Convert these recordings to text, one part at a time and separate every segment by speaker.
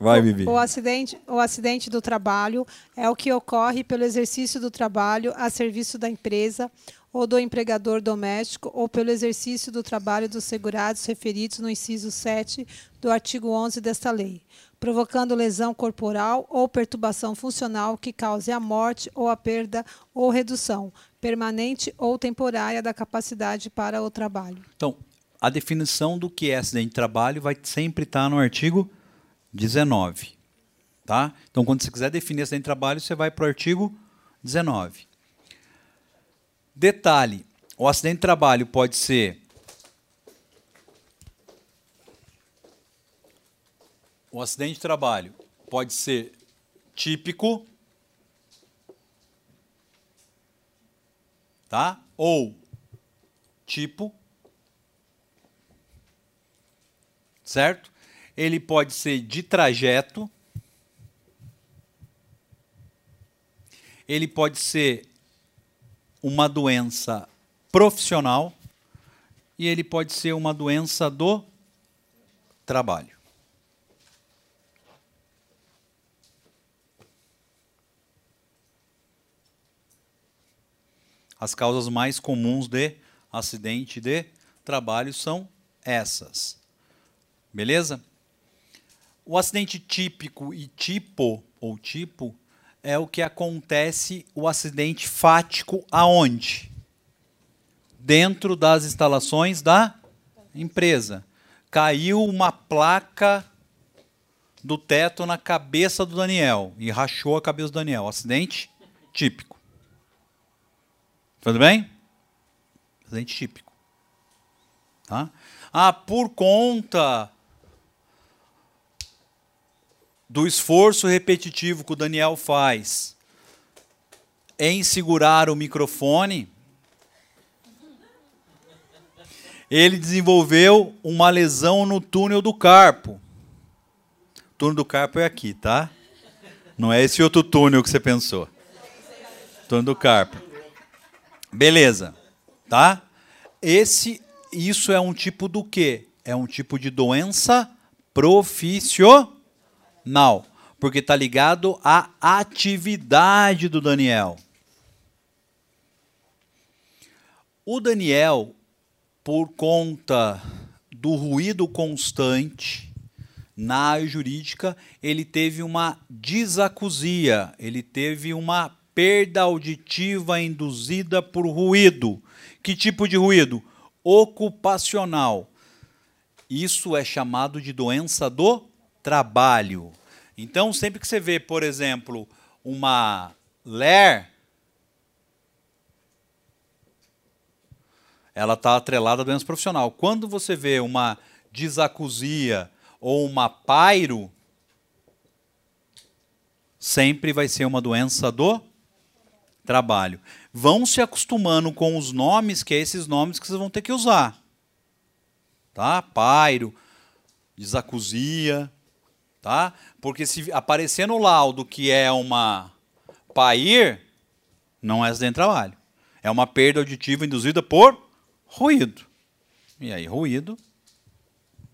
Speaker 1: Vai, Vivi.
Speaker 2: O acidente, o acidente do trabalho é o que ocorre pelo exercício do trabalho a serviço da empresa ou do empregador doméstico ou pelo exercício do trabalho dos segurados referidos no inciso 7 do artigo 11 desta lei, provocando lesão corporal ou perturbação funcional que cause a morte ou a perda ou redução permanente ou temporária da capacidade para o trabalho.
Speaker 1: Então, a definição do que é acidente de trabalho vai sempre estar no artigo 19. Tá? Então, quando você quiser definir acidente de trabalho, você vai para o artigo 19. Detalhe: o acidente de trabalho pode ser. O acidente de trabalho pode ser típico, tá? Ou tipo, certo? Ele pode ser de trajeto. Ele pode ser uma doença profissional e ele pode ser uma doença do trabalho. As causas mais comuns de acidente de trabalho são essas. Beleza? O acidente típico e tipo ou tipo é o que acontece o acidente fático aonde? Dentro das instalações da empresa. Caiu uma placa do teto na cabeça do Daniel e rachou a cabeça do Daniel. Acidente típico. Tudo bem? Acidente típico. Tá? Ah, por conta do esforço repetitivo que o Daniel faz em segurar o microfone, ele desenvolveu uma lesão no túnel do carpo. O túnel do carpo é aqui, tá? Não é esse outro túnel que você pensou. Túnel do carpo. Beleza, tá? Esse, isso é um tipo do quê? É um tipo de doença profissional Now, porque está ligado à atividade do Daniel. O Daniel, por conta do ruído constante na área jurídica, ele teve uma disacusia, ele teve uma perda auditiva induzida por ruído. Que tipo de ruído? Ocupacional. Isso é chamado de doença do trabalho. Então, sempre que você vê, por exemplo, uma LER, ela está atrelada à doença profissional. Quando você vê uma disacusia ou uma pairo, sempre vai ser uma doença do trabalho. Vão se acostumando com os nomes, que é esses nomes que vocês vão ter que usar. Tá? Pairo, disacusia, tá? Porque se aparecer no laudo que é uma PAIR, não é acidente de trabalho. É uma perda auditiva induzida por ruído. E aí, ruído,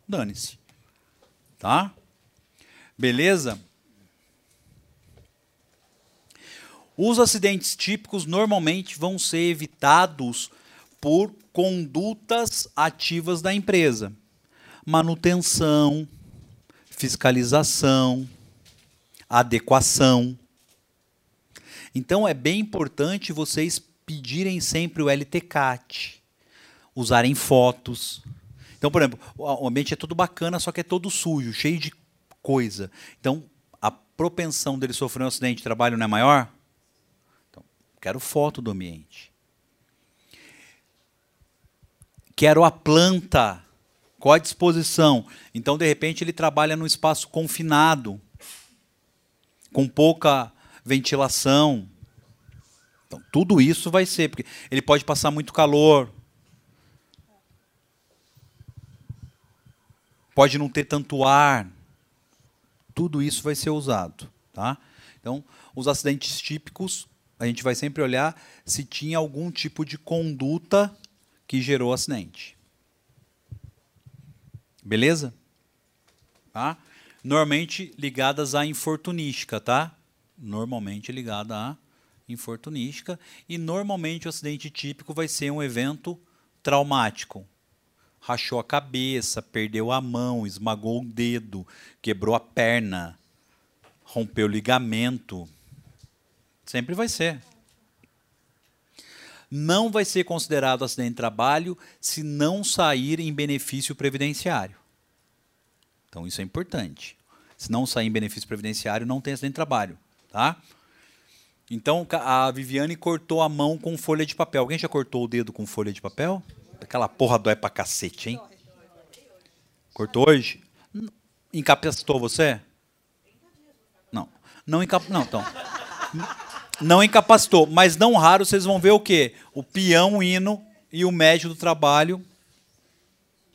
Speaker 1: dane-se. Tá? Beleza? Os acidentes típicos normalmente vão ser evitados por condutas ativas da empresa. Manutenção, fiscalização, adequação. Então é bem importante vocês pedirem sempre o LTCAT, usarem fotos. Então, por exemplo, o ambiente é todo bacana, só que é todo sujo, cheio de coisa. Então, a propensão dele sofrer um acidente de trabalho não é maior? Então, quero foto do ambiente. Quero a planta qual a disposição? Então, de repente, ele trabalha num espaço confinado, com pouca ventilação. Então, tudo isso vai ser, porque ele pode passar muito calor. Pode não ter tanto ar. Tudo isso vai ser usado. Tá? Então, os acidentes típicos, a gente vai sempre olhar se tinha algum tipo de conduta que gerou acidente. Beleza? Tá? Normalmente ligadas à infortunística, tá? Normalmente ligada à infortunística. E normalmente o acidente típico vai ser um evento traumático. Rachou a cabeça, perdeu a mão, esmagou o dedo, quebrou a perna, rompeu o ligamento. Sempre vai ser. Não vai ser considerado acidente de trabalho se não sair em benefício previdenciário. Então isso é importante. Se não sair em benefício previdenciário, não tem acidente de trabalho, tá? Então a Viviane cortou a mão com folha de papel. Alguém já cortou o dedo com folha de papel? Aquela porra dói pra cacete, hein? Cortou hoje? Incapacitou você? Não. Não incap... Não, então. Não incapacitou, mas não raro vocês vão ver o quê? O peão indo e o médico do trabalho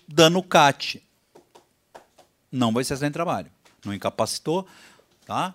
Speaker 1: dando cat. Não vai ser de trabalho. Não incapacitou, tá?